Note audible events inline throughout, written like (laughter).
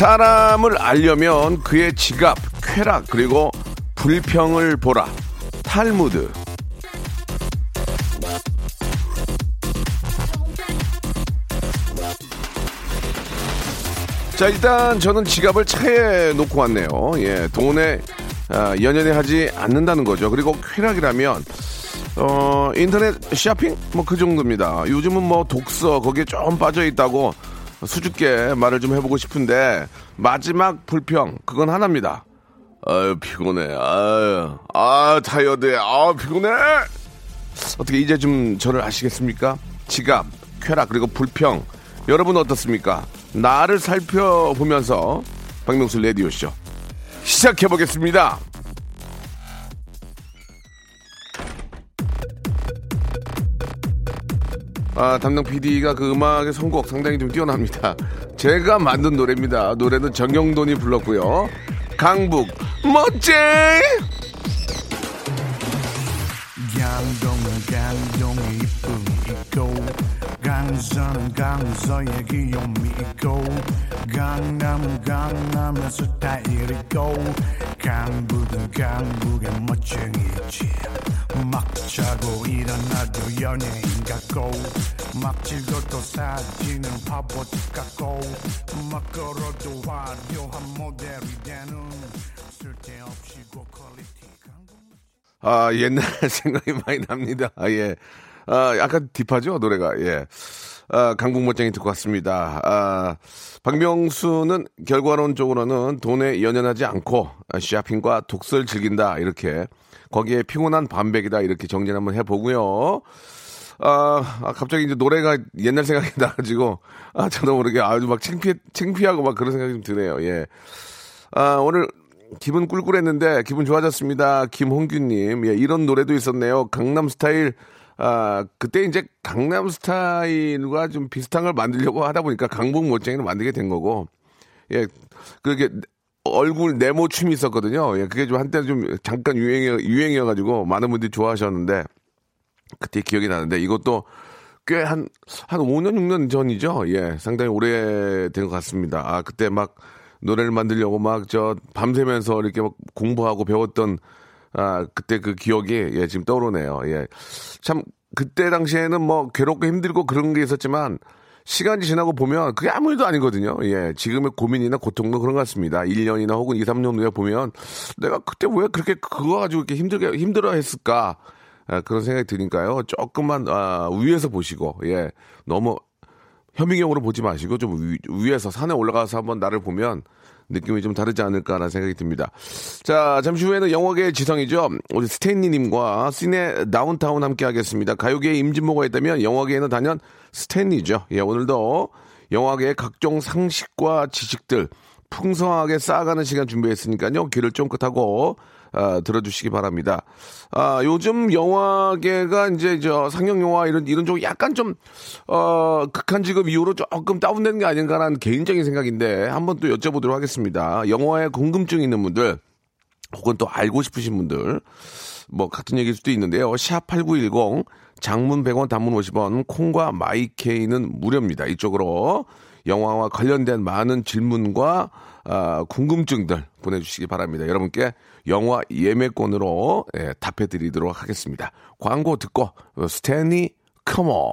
사람을 알려면 그의 지갑, 쾌락 그리고 불평을 보라 탈무드 자 일단 저는 지갑을 차에 놓고 왔네요. 예, 돈에 아, 연연해 하지 않는다는 거죠. 그리고 쾌락이라면 어 인터넷 쇼핑 뭐 그 정도입니다. 요즘은 뭐 독서 거기에 좀 빠져 있다고 수줍게 말을 좀 해보고 싶은데 마지막 불평 그건 하나입니다. 아유 피곤해. 아유 아 타이어드해. 아 피곤해. 어떻게 이제 좀 저를 아시겠습니까? 지갑, 쾌락 그리고 불평 여러분 어떻습니까? 나를 살펴보면서 박명수 레디오쇼 시작해 보겠습니다. 아, 담당 PD가 그 음악의 선곡 상당히 좀 뛰어납니다. 제가 만든 노래입니다. 노래는 정경돈이 불렀고요. 강북 있고 강서는 강서의 귀여움이 있고 강남은 강남의 스타일이 있고 강북은 강북의 멋쟁이 있지 막 자고 일어나도 연예인 같고 막 찍어도 사진은 바보짓 같고 막 걸어도 화려한 모델이 되는 쓸데없이 고퀄리티 아, 옛날 (laughs) 생각이 많이 납니다. 아, 예. 아, 약간 딥하죠, 노래가. 예. 아, 강북 멋쟁이 듣고 왔습니다. 아, 박명수는 결과론적으로는 돈에 연연하지 않고 아, 쇼핑과 독서를 즐긴다. 이렇게. 거기에 피곤한 반백이다. 이렇게 정리를 한번 해보고요. 아, 아, 갑자기 이제 노래가 옛날 생각이 (laughs) 나가지고, 아, 저도 모르게 아주 막 창피, 창피하고 막 그런 생각이 좀 드네요. 예. 아, 오늘 기분 꿀꿀했는데 기분 좋아졌습니다. 김홍규님, 예, 이런 노래도 있었네요. 강남 스타일. 아, 그때 이제 강남 스타일과 좀 비슷한 걸 만들려고 하다 보니까 강북 멋쟁이를 만들게 된 거고, 예, 그게 얼굴 네모 춤이 있었거든요. 예, 그게 좀 한때 좀 잠깐 유행이, 유행이어가지고 많은 분들이 좋아하셨는데, 그때 기억이 나는데 이것도 꽤 한, 한 5년, 6년 전이죠. 예, 상당히 오래된 것 같습니다. 아, 그때 막 노래를 만들려고 막 저 밤새면서 이렇게 막 공부하고 배웠던 아, 그때 그 기억이 예, 지금 떠오르네요. 예. 참, 그때 당시에는 뭐 괴롭고 힘들고 그런 게 있었지만 시간이 지나고 보면 그게 아무 일도 아니거든요. 예. 지금의 고민이나 고통도 그런 것 같습니다. 1년이나 혹은 2, 3년 후에 보면 내가 그때 왜 그렇게 그거 가지고 이렇게 힘들게, 힘들어 했을까? 아, 그런 생각이 드니까요. 조금만, 아, 위에서 보시고, 예. 너무 현미경으로 보지 마시고 좀 위, 에서 산에 올라가서 한번 나를 보면 느낌이 좀 다르지 않을까라는 생각이 듭니다. 자, 잠시 후에는 영화계의 지성이죠. 우리 스탠리님과 시네 다운타운 함께 하겠습니다. 가요계에 임진모가 있다면 영화계에는 단연 스탠리죠. 예, 오늘도 영화계의 각종 상식과 지식들 풍성하게 쌓아가는 시간 준비했으니까요. 귀를 쫑긋하고 아, 들어주시기 바랍니다. 아, 요즘 영화계가 이제 저 상영 영화 이런 이런 쪽 약간 좀 어, 극한 직업 이후로 조금 다운되는 게 아닌가라는 개인적인 생각인데 한번 또 여쭤보도록 하겠습니다. 영화에 궁금증 있는 분들 혹은 또 알고 싶으신 분들 뭐 같은 얘기일 수도 있는데요. 샵8910 장문 100원 단문 50원 콩과 마이케이는 무료입니다. 이쪽으로 영화와 관련된 많은 질문과 아, 궁금증들 보내주시기 바랍니다. 여러분께 영화 예매권으로 예, 답해드리도록 하겠습니다. 광고 듣고 스탠리 컴온.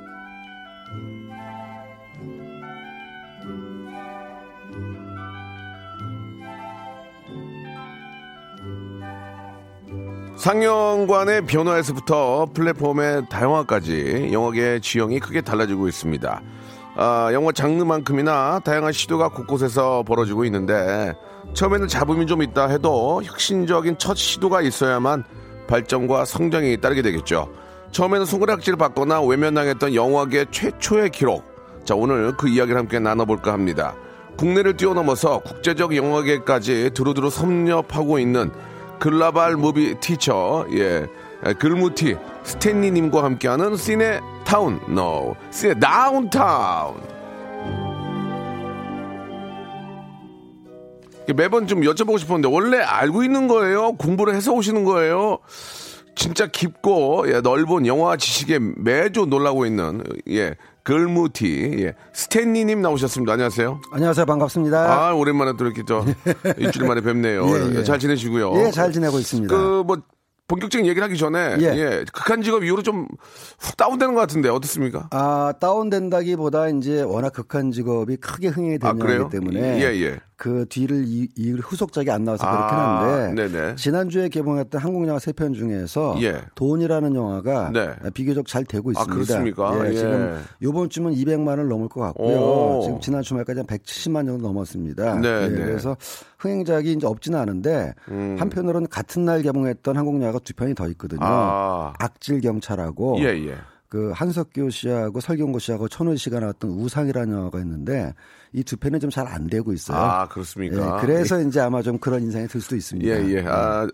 상영관의 변화에서부터 플랫폼의 다양화까지 영화계의 지형이 크게 달라지고 있습니다. 아, 영화 장르만큼이나 다양한 시도가 곳곳에서 벌어지고 있는데 처음에는 잡음이 좀 있다 해도 혁신적인 첫 시도가 있어야만 발전과 성장이 따르게 되겠죠. 처음에는 손가락질을 받거나 외면당했던 영화계 최초의 기록. 자, 오늘 그 이야기를 함께 나눠볼까 합니다. 국내를 뛰어넘어서 국제적 영화계까지 두루두루 섭렵하고 있는 global movie teacher, 예, 글무티 스탠리님과 함께하는 시네 타운, no, 시네 다운타운. 매번 좀 여쭤보고 싶었는데 원래 알고 있는 거예요? 공부를 해서 오시는 거예요? 진짜 깊고 예, 넓은 영화 지식에 매주 놀라고 있는 예 글무티 예 스탠리님 나오셨습니다. 안녕하세요. 안녕하세요. 반갑습니다. 아 오랜만에 또 이렇게 저 (laughs) 일주일 만에 뵙네요. 예, 예. 잘 지내시고요. 예, 잘 지내고 있습니다. 그 뭐 본격적인 얘기를 하기 전에 예. 예, 극한 직업 이후로 좀 훅 다운되는 것 같은데 어떻습니까? 아, 다운된다기보다 이제 워낙 극한 직업이 크게 흥행이 아, 된 그래요? 영화이기 때문에 예, 예. 그 뒤를 이, 이 후속작이 안 나와서 그렇긴 아, 한데 네네. 지난주에 개봉했던 한국 영화 세 편 중에서 예. 돈이라는 영화가 네. 비교적 잘 되고 아, 있습니다. 그렇습니까? 예, 예. 지금 이번 주면 200만 원을 넘을 것 같고요. 오. 지금 지난 주말까지 한 170만 정도 넘었습니다. 네, 예, 네. 그래서 흥행작이 이제 없지는 않은데 음. 한편으로는 같은 날 개봉했던 한국 영화가 두 편이 더 있거든요. 아. 악질 경찰하고 예, 예. 그 한석규 씨하고 설경구 씨하고 천우 씨가 나왔던 우상이라는 영화가 있는데 이두 편은 좀잘 안 되고 있어요. 아, 그렇습니까? 예, 그래서 이제 아마 좀 그런 인상이 들 수도 있습니다. 예, 예. 아,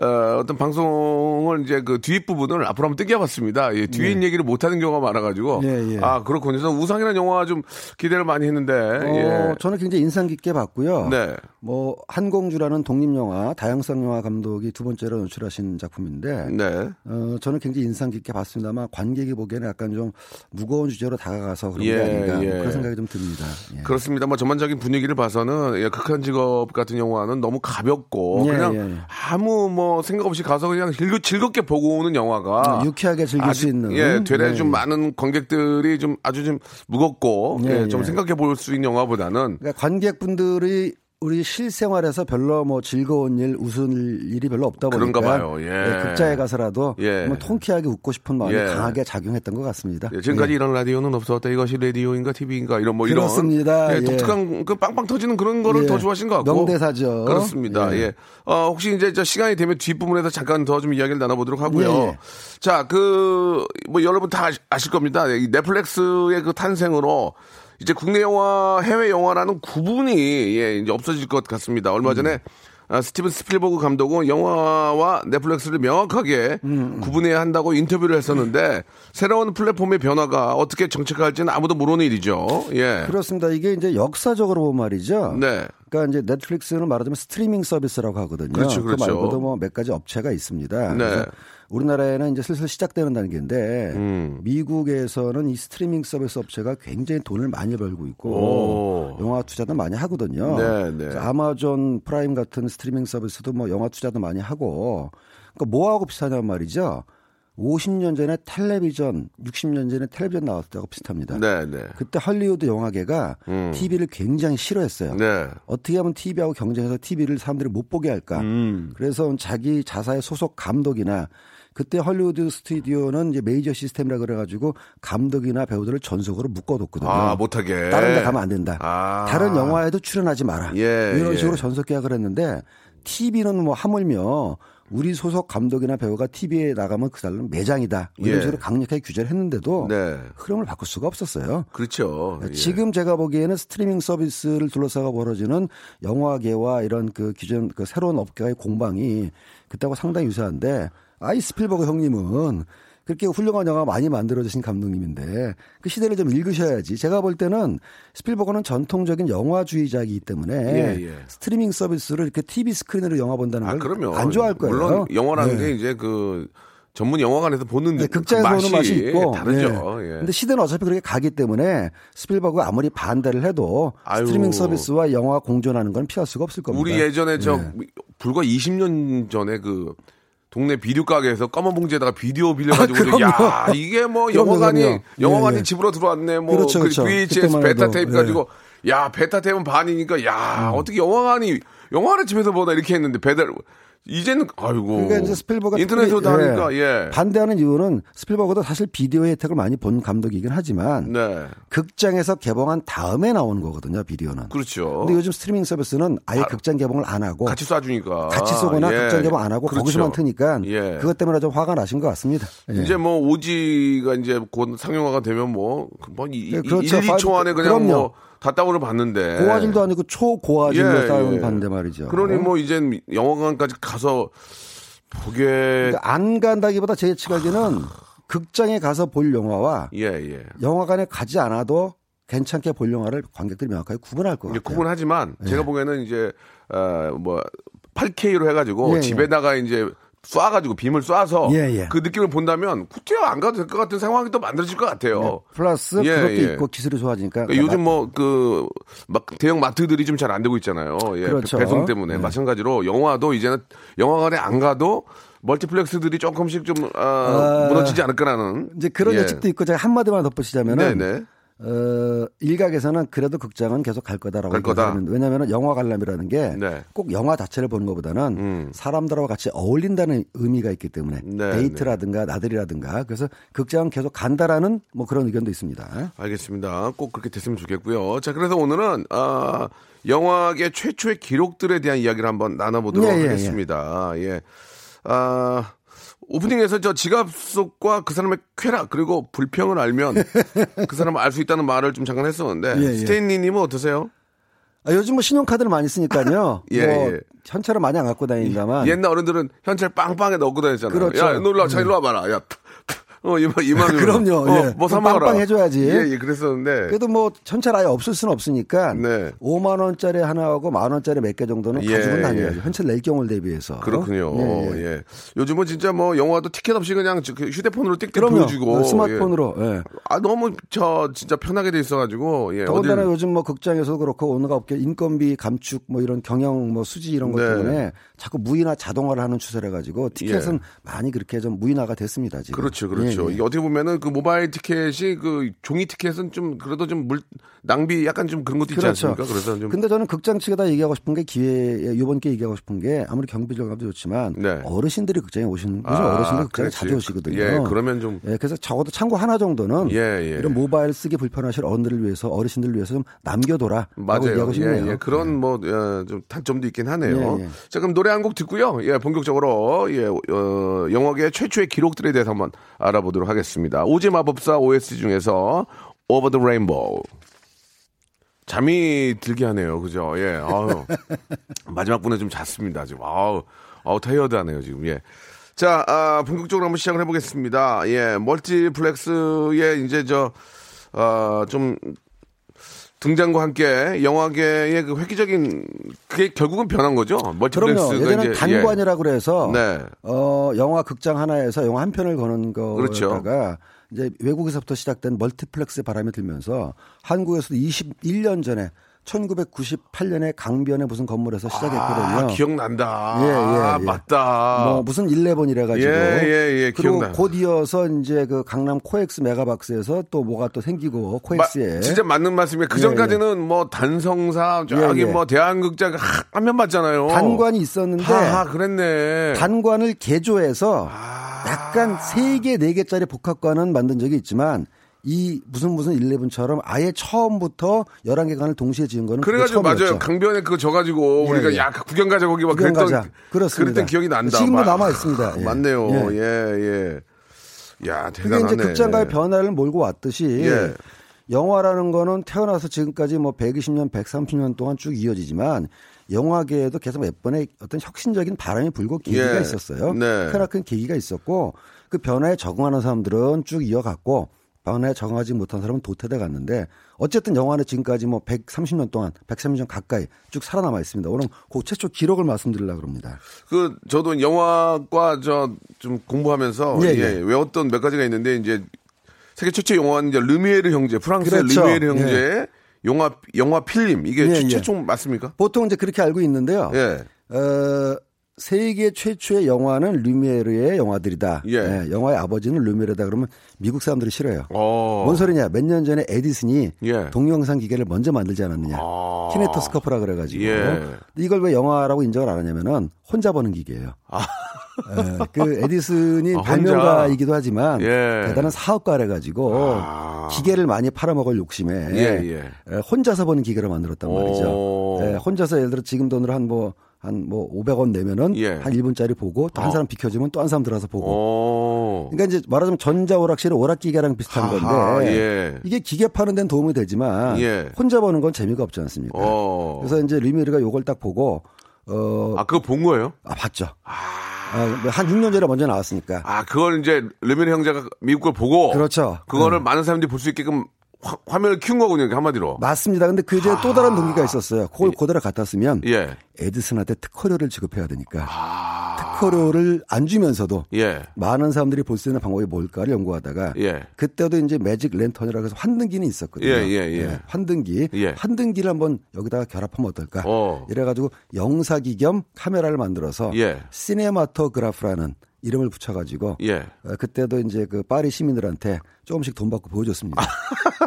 어, 어떤 방송을 이제 그 뒷 부분을 앞으로 한번 뜯겨봤습니다. 예, 뒤에 있는 얘기를 못하는 경우가 많아가지고. 예, 예. 아, 그렇군요. 저는 우상이라는 영화 좀 기대를 많이 했는데. 어, 예. 저는 굉장히 인상 깊게 봤고요. 네. 뭐 한공주라는 독립 영화 다양성 영화 감독이 두 번째로 연출하신 작품인데 네. 어, 저는 굉장히 인상 깊게 봤습니다만 관객이 보기에는 약간 좀 무거운 주제로 다가가서 그런 예, 게 아닌가 예. 그런 생각이 좀 듭니다. 예. 그렇습니다. 뭐 전반적인 분위기를 봐서는 예, 극한 직업 같은 영화는 너무 가볍고 예, 그냥 예, 예. 아무 뭐 생각 없이 가서 그냥 즐거, 즐겁게 보고 오는 영화가 아, 유쾌하게 즐길 아직, 수 있는. 예, 되레 네. 좀 많은 관객들이 좀 아주 좀 무겁고 예, 예, 좀 예. 생각해 볼 수 있는 영화보다는 그러니까 관객분들이 우리 실생활에서 별로 뭐 즐거운 일, 웃을 일이 별로 없다 보니까 그런가 봐요. 예. 극장에 가서라도 예. 뭐 통쾌하게 웃고 싶은 마음이 예. 강하게 작용했던 것 같습니다. 예, 지금까지 예. 이런 라디오는 없었다. 이것이 라디오인가 TV인가 이런 뭐 그렇습니다. 이런 예, 예. 독특한 그 빵빵 터지는 그런 거를 예. 더 좋아하신 것 같고 명대사죠. 그렇습니다. 예. 예. 어, 혹시 이제 저 시간이 되면 뒷부분에서 잠깐 더 좀 이야기를 나눠보도록 하고요. 예, 예. 자, 그 뭐 여러분 다 아실 겁니다. 이 넷플릭스의 그 탄생으로 이제 국내 영화, 해외 영화라는 구분이 예, 이제 없어질 것 같습니다. 얼마 전에 아, 스티븐 스필버그 감독은 영화와 넷플릭스를 명확하게 구분해야 한다고 인터뷰를 했었는데 새로운 플랫폼의 변화가 어떻게 정착할지는 아무도 모르는 일이죠. 예. 그렇습니다. 이게 이제 역사적으로 보면 말이죠. 네. 그러니까 이제 넷플릭스는 말하자면 스트리밍 서비스라고 하거든요. 그렇죠, 그 그렇죠. 말고도 뭐 몇 가지 업체가 있습니다. 네. 우리나라에는 이제 슬슬 시작되는 단계인데 음. 미국에서는 이 스트리밍 서비스 업체가 굉장히 돈을 많이 벌고 있고 오. 영화 투자도 많이 하거든요. 네, 네. 아마존 프라임 같은 스트리밍 서비스도 뭐 영화 투자도 많이 하고 그러니까 뭐하고 비슷하냐면 말이죠. 50년 전에 텔레비전, 60년 전에 텔레비전 나왔을 때하고 비슷합니다. 네, 네. 그때 헐리우드 영화계가 음. TV를 굉장히 싫어했어요. 네. 어떻게 하면 TV하고 경쟁해서 TV를 사람들이 못 보게 할까? 음. 그래서 자기 자사의 소속 감독이나 그때 헐리우드 스튜디오는 이제 메이저 시스템이라 그래가지고 감독이나 배우들을 전속으로 묶어뒀거든요. 아, 못하게. 다른 데 가면 안 된다. 아. 다른 영화에도 출연하지 마라. 예, 이런 예. 식으로 전속 계약을 했는데 TV는 뭐 하물며 우리 소속 감독이나 배우가 TV에 나가면 그 사람은 매장이다. 뭐 이런 예. 식으로 강력하게 규제를 했는데도 네. 흐름을 바꿀 수가 없었어요. 그렇죠. 예. 지금 제가 보기에는 스트리밍 서비스를 둘러싸고 벌어지는 영화계와 이런 그 기존 그 새로운 업계의 공방이 그때하고 상당히 유사한데 아이 스필버그 형님은 그렇게 훌륭한 영화 많이 만들어주신 감독님인데 그 시대를 좀 읽으셔야지. 제가 볼 때는 스필버그는 전통적인 영화주의자이기 때문에 예, 예. 스트리밍 서비스를 이렇게 TV 스크린으로 영화 본다는 아, 걸 그러면 안 좋아할 거예요. 물론 영화라는 네. 게 이제 그 전문 영화관에서 보는 네, 그 극장에서 맛이, 보는 맛이 있고 다르죠. 네. 예. 근데 시대는 어차피 그렇게 가기 때문에 스필버그가 아무리 반대를 해도 아유. 스트리밍 서비스와 영화 공존하는 건 피할 수가 없을 겁니다. 우리 예전에 저 네. 불과 20년 전에 그 동네 비디오 가게에서 검은 봉지에다가 비디오 빌려가지고 아. 야 이게 뭐 그럼요, 영화관이 그럼요. 영화관이 예, 예. 집으로 들어왔네 뭐 그렇죠, 그 그렇죠. VHS 베타 테이프 예. 가지고 야 베타 테이프는 반이니까 야 음. 어떻게 영화관이 영화를 집에서 보나 이렇게 했는데 배달 이제는 아이고. 그러니까 이제 스필버그가 인터넷으로 다 특별히, 하니까 예. 반대하는 이유는 스필버그도 사실 비디오 혜택을 많이 본 감독이긴 하지만 네. 극장에서 개봉한 다음에 나오는 거거든요 비디오는. 그렇죠. 근데 요즘 스트리밍 서비스는 아예 아, 극장 개봉을 안 하고 같이 쏴주니까. 같이 쏘거나 예. 극장 개봉 안 하고 그렇죠. 거기서만 트니까 예. 그것 때문에 좀 화가 나신 것 같습니다. 예. 이제 뭐 오지가 이제 곧 상영화가 되면 뭐, 뭐 이, 네, 이- 그렇죠. 1, 2초 안에 그냥 그럼요. 뭐 다 다운을 봤는데. 고화질도 아니고 초고화질로 예, 싸우는 예. 반대 말이죠. 그러니 뭐 이젠 영화관까지 가서 보게 그러니까 안 간다기보다 제 예측하기는 극장에 가서 볼 영화와 예, 예. 영화관에 가지 않아도 괜찮게 볼 영화를 관객들이 명확하게 구분할 같아요. 구분하지만 제가 보기에는 이제 어뭐 8K로 해가지고 예, 예. 집에다가 이제 쏴가지고 빔을 쏴서 예, 예. 그 느낌을 본다면 굳이 안 가도 될 것 같은 상황이 또 만들어질 것 같아요. 플러스 예, 그것도 예. 있고 기술이 좋아지니까 그러니까 요즘 뭐그막 대형 마트들이 좀 잘 안 되고 있잖아요. 예, 그렇죠. 배송 때문에 네. 마찬가지로 영화도 이제는 영화관에 안 가도 멀티플렉스들이 조금씩 좀 아, 아, 무너지지 않을까라는 이제 그런 예. 예측도 있고 제가 한마디만 덧붙이자면은 네네. 어, 일각에서는 그래도 극장은 계속 갈 거다라고 갈 거다. 얘기하는 왜냐하면 영화 관람이라는 게꼭 네. 영화 자체를 보는 것보다는 음. 사람들하고 같이 어울린다는 의미가 있기 때문에 네, 데이트라든가 나들이라든가 그래서 극장은 계속 간다라는 뭐 그런 의견도 있습니다. 알겠습니다. 꼭 그렇게 됐으면 좋겠고요. 자, 그래서 오늘은 아, 영화계 최초의 기록들에 대한 이야기를 한번 나눠보도록 예, 예, 예. 하겠습니다. 예. 아, 오프닝에서 저 지갑 속과 그 사람의 쾌락 그리고 불평을 알면 (laughs) 그 사람을 알 수 있다는 말을 좀 잠깐 했었는데 예, 예. 스테인리님은 어떠세요? 아, 요즘 뭐 신용카드를 많이 쓰니까요. (laughs) 예, 뭐 예. 현찰을 많이 안 갖고 다닙니다만 옛날 어른들은 현찰 빵빵에 넣고 다녔잖아요. 그렇죠. 야, 와, 자, 일로 와봐라. 야, 어, 이만, 이만. 그럼요, 어, 예. 뭐좀 사먹어라. 빵빵 해줘야지. 예, 예, 그랬었는데. 그래도 뭐 현찰 아예 없을 수는 없으니까 네. 5만 원짜리 하나하고 만 원짜리 몇 개 정도는 예, 가지고 다녀야죠. 예. 현찰 낼 경우를 대비해서. 그렇군요. 예, 예. 예. 요즘은 진짜 뭐 영화도 티켓 없이 그냥 저- 그 휴대폰으로 띡띡 그럼요. 보여주고. 어, 스마트폰으로. 예. 예. 아 너무 저 진짜 편하게 돼 있어가지고. 예. 더군다나 어딜- 요즘 뭐 극장에서도 그렇고 어느 업계 인건비 감축 뭐 이런 경영 뭐 수지 이런 것 네. 때문에 자꾸 무인화 자동화를 하는 추세라 가지고 티켓은 많이 그렇게 좀 무인화가 됐습니다 지금. 그렇죠, 그렇죠. 예, 예. 이게 어떻게 보면은 그 모바일 티켓이 그 종이 티켓은 좀 그래도 좀 물 낭비 약간 좀 그런 것도 있지 그렇죠. 않습니까? 그래서 좀 근데 저는 극장 측에다 얘기하고 싶은 게 기회에 이번 기회에 얘기하고 싶은 게 아무리 경비 절감도 좋지만 네. 어르신들이 극장에 오시는 요즘 아, 어르신들이 극장에 그렇지. 자주 오시거든요. 예, 그러면 좀 예, 그래서 적어도 참고 하나 정도는 예, 예. 이런 모바일 쓰기 불편하실 어른들을 위해서 어르신들을 위해서 좀 남겨둬라. 맞아요. 예. 예. 그런 뭐, 어, 좀 단점도 있긴 하네요. 예, 예. 자, 그럼 노래 한 곡 듣고요. 예, 본격적으로, 예, 어, 영화계 최초의 기록들에 대해서 한번 알아보 도록 하겠습니다. 오즈의 마법사 OST 중에서 Over the Rainbow. 잠이 들게 하네요. 그죠? 예, 아유. (laughs) 마지막 부분에 좀 잤습니다. 지금. 아우, 아우, 타이어드 하네요. 지금. 예. 자, 아, 본격적으로 한번 시작을 해보겠습니다. 예, 멀티플렉스의 이제 저, 어, 좀 등장과 함께 영화계의 그 획기적인 그게 결국은 변한 거죠. 멀티플렉스가 그럼요. 예전에는 이제 단관이라고 그래서 네. 어, 영화 극장 하나에서 영화 한 편을 거는 그렇죠. 거다가 이제 외국에서부터 시작된 멀티플렉스 바람이 들면서 한국에서도 21년 전에 1998년에 강변에 무슨 건물에서 시작했거든요. 아, 기억난다. 예, 예, 아, 예. 맞다. 뭐 무슨 11이래 가지고 예, 예, 예, 그리고 기억나. 곧 이어서 이제 그 강남 코엑스 메가박스에서 또 뭐가 또 생기고 마- 코엑스에 진짜 맞는 말씀이에요. 그 예, 전까지는 뭐 단성사 저기 예, 예. 뭐 대한극장 한면 봤잖아요. 단관이 있었는데 아, 그랬네. 단관을 개조해서 아. 약간 세 개, 네 개짜리 복합관은 만든 적이 있지만 이 무슨 무슨 11처럼 아예 처음부터 11개 관을 동시에 지은 거는 그게 그래가지고. 맞아요. 강변에 그거 져가지고 예, 우리가 예. 야 구경 가자 거기 막 구경 그랬던 가자. 그렇습니다. 그랬던 기억이 난다. 지금도 막. 남아 있습니다. 예. 맞네요. 예. 예, 예. 야, 그게 대단하네. 이제 극장가의 변화를 몰고 왔듯이 예. 영화라는 거는 태어나서 지금까지 뭐 120년, 130년 동안 쭉 이어지지만 영화계에도 계속 몇 번의 어떤 혁신적인 바람이 불고 계기가 예. 있었어요. 네. 크나큰 계기가 있었고 그 변화에 적응하는 사람들은 쭉 이어갔고 변화에 적응하지 못한 사람은 도태돼 갔는데 어쨌든 영화는 지금까지 뭐 130년 동안 130년 가까이 쭉 살아남아 있습니다. 오늘 그 최초 기록을 말씀드리려고 합니다. 그 저도 영화과 저 좀 공부하면서 예, 예, 예. 외웠던 몇 가지가 있는데 이제 세계 최초 영화는 이제 르미에르 형제, 프랑스의 그렇죠. 르미에르 형제 영화 영화 필름 이게 예, 최- 예. 최초 맞습니까? 보통 이제 그렇게 알고 있는데요. 예. 어, 세계 최초의 영화는 루미에르의 영화들이다. 예. 영화의 아버지는 루미에르다 그러면 미국 사람들이 싫어요. 어. 뭔 소리냐? 몇 년 전에 에디슨이 예. 동영상 기계를 먼저 만들지 않았느냐? 아. 키네토스코프라 그래가지고 예. 이걸 왜 영화라고 인정을 안 하냐면은 혼자 보는 기계예요. 예, 그 에디슨이 (laughs) 아? 발명가이기도 하지만 예. 대단한 사업가래 가지고 아. 기계를 많이 팔아먹을 욕심에 예, 예. 예, 혼자서 보는 기계를 만들었단 말이죠. 오. 예, 혼자서 예를 들어 지금 돈으로 한뭐 한 뭐 500원 내면은 예. 한 1분짜리 보고 또한 어. 사람 비켜주면 또 한 사람 들어와서 보고. 어. 그러니까 이제 말하자면 전자 오락실은 오락 기계랑 비슷한 하하, 건데 예. 이게 기계 파는 데는 도움이 되지만 예. 혼자 보는 건 재미가 없지 않습니까? 어. 그래서 이제 리미르가 요걸 딱 보고 어, 아, 그거 본 거예요? 아, 봤죠. 아, 한 6년 전에 먼저 나왔으니까. 아, 그걸 이제 르미네 형제가 미국 걸 보고 그렇죠. 그거를 많은 사람들이 볼 수 있게끔 화, 화면을 키운 거군요, 한마디로. 맞습니다. 근데 그 이제 또 다른 동기가 있었어요. 그걸 그대로 갖다 쓰면 예. 에디슨한테 특허료를 지급해야 되니까. 아. 특허료를 안 주면서도 예. 많은 사람들이 볼 수 있는 방법이 뭘까를 연구하다가 예. 그때도 이제 매직 랜턴이라고 해서 환등기는 있었거든요. 예, 예, 예. 환등기. 예. 환등기를 한번 여기다가 결합하면 어떨까? 어. 이래가지고 영사기 겸 카메라를 만들어서 예. 시네마토그라프라는 이름을 붙여가지고 예. 어, 그때도 이제 그 파리 시민들한테 조금씩 돈 받고 보여줬습니다.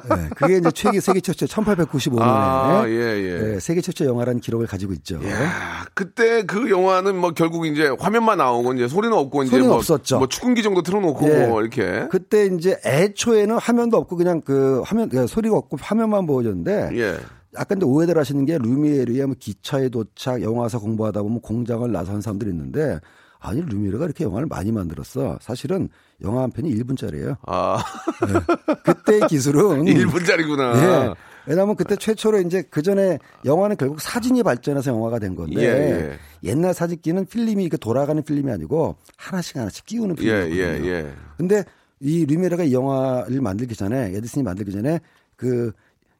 네, 그게 이제 최기 세계 최초 1895년에 아, 예, 예. 세계 최초 영화라는 기록을 가지고 있죠. 야, 그때 그 영화는 뭐 결국 이제 화면만 나오고 이제 소리는 없고 이제 소리는 뭐, 없었죠. 뭐 축구기 정도 틀어놓고 예. 뭐 이렇게. 그때 이제 애초에는 화면도 없고 그냥 그 화면 그러니까 소리가 없고 화면만 보여줬는데 예. 약간 이제 오해들 하시는 게 루미에르의 뭐 기차에 도착 영화사 공부하다 보면 공장을 나선 사람들이 있는데 아니 루미에르가 이렇게 영화를 많이 만들었어. 사실은 영화 한 편이 1분짜리예요. 아, 그때 기술은 (laughs) 1분짜리구나. 예. 왜냐하면 그때 최초로 이제 그 전에 영화는 결국 사진이 발전해서 영화가 된 건데 예, 예. 옛날 사진기는 필름이 이렇게 돌아가는 필름이 아니고 하나씩 하나씩 끼우는 예, 필름이거든요. 예, 예. 근데 이 루미에르가 이 영화를 만들기 전에 에디슨이 만들기 전에 그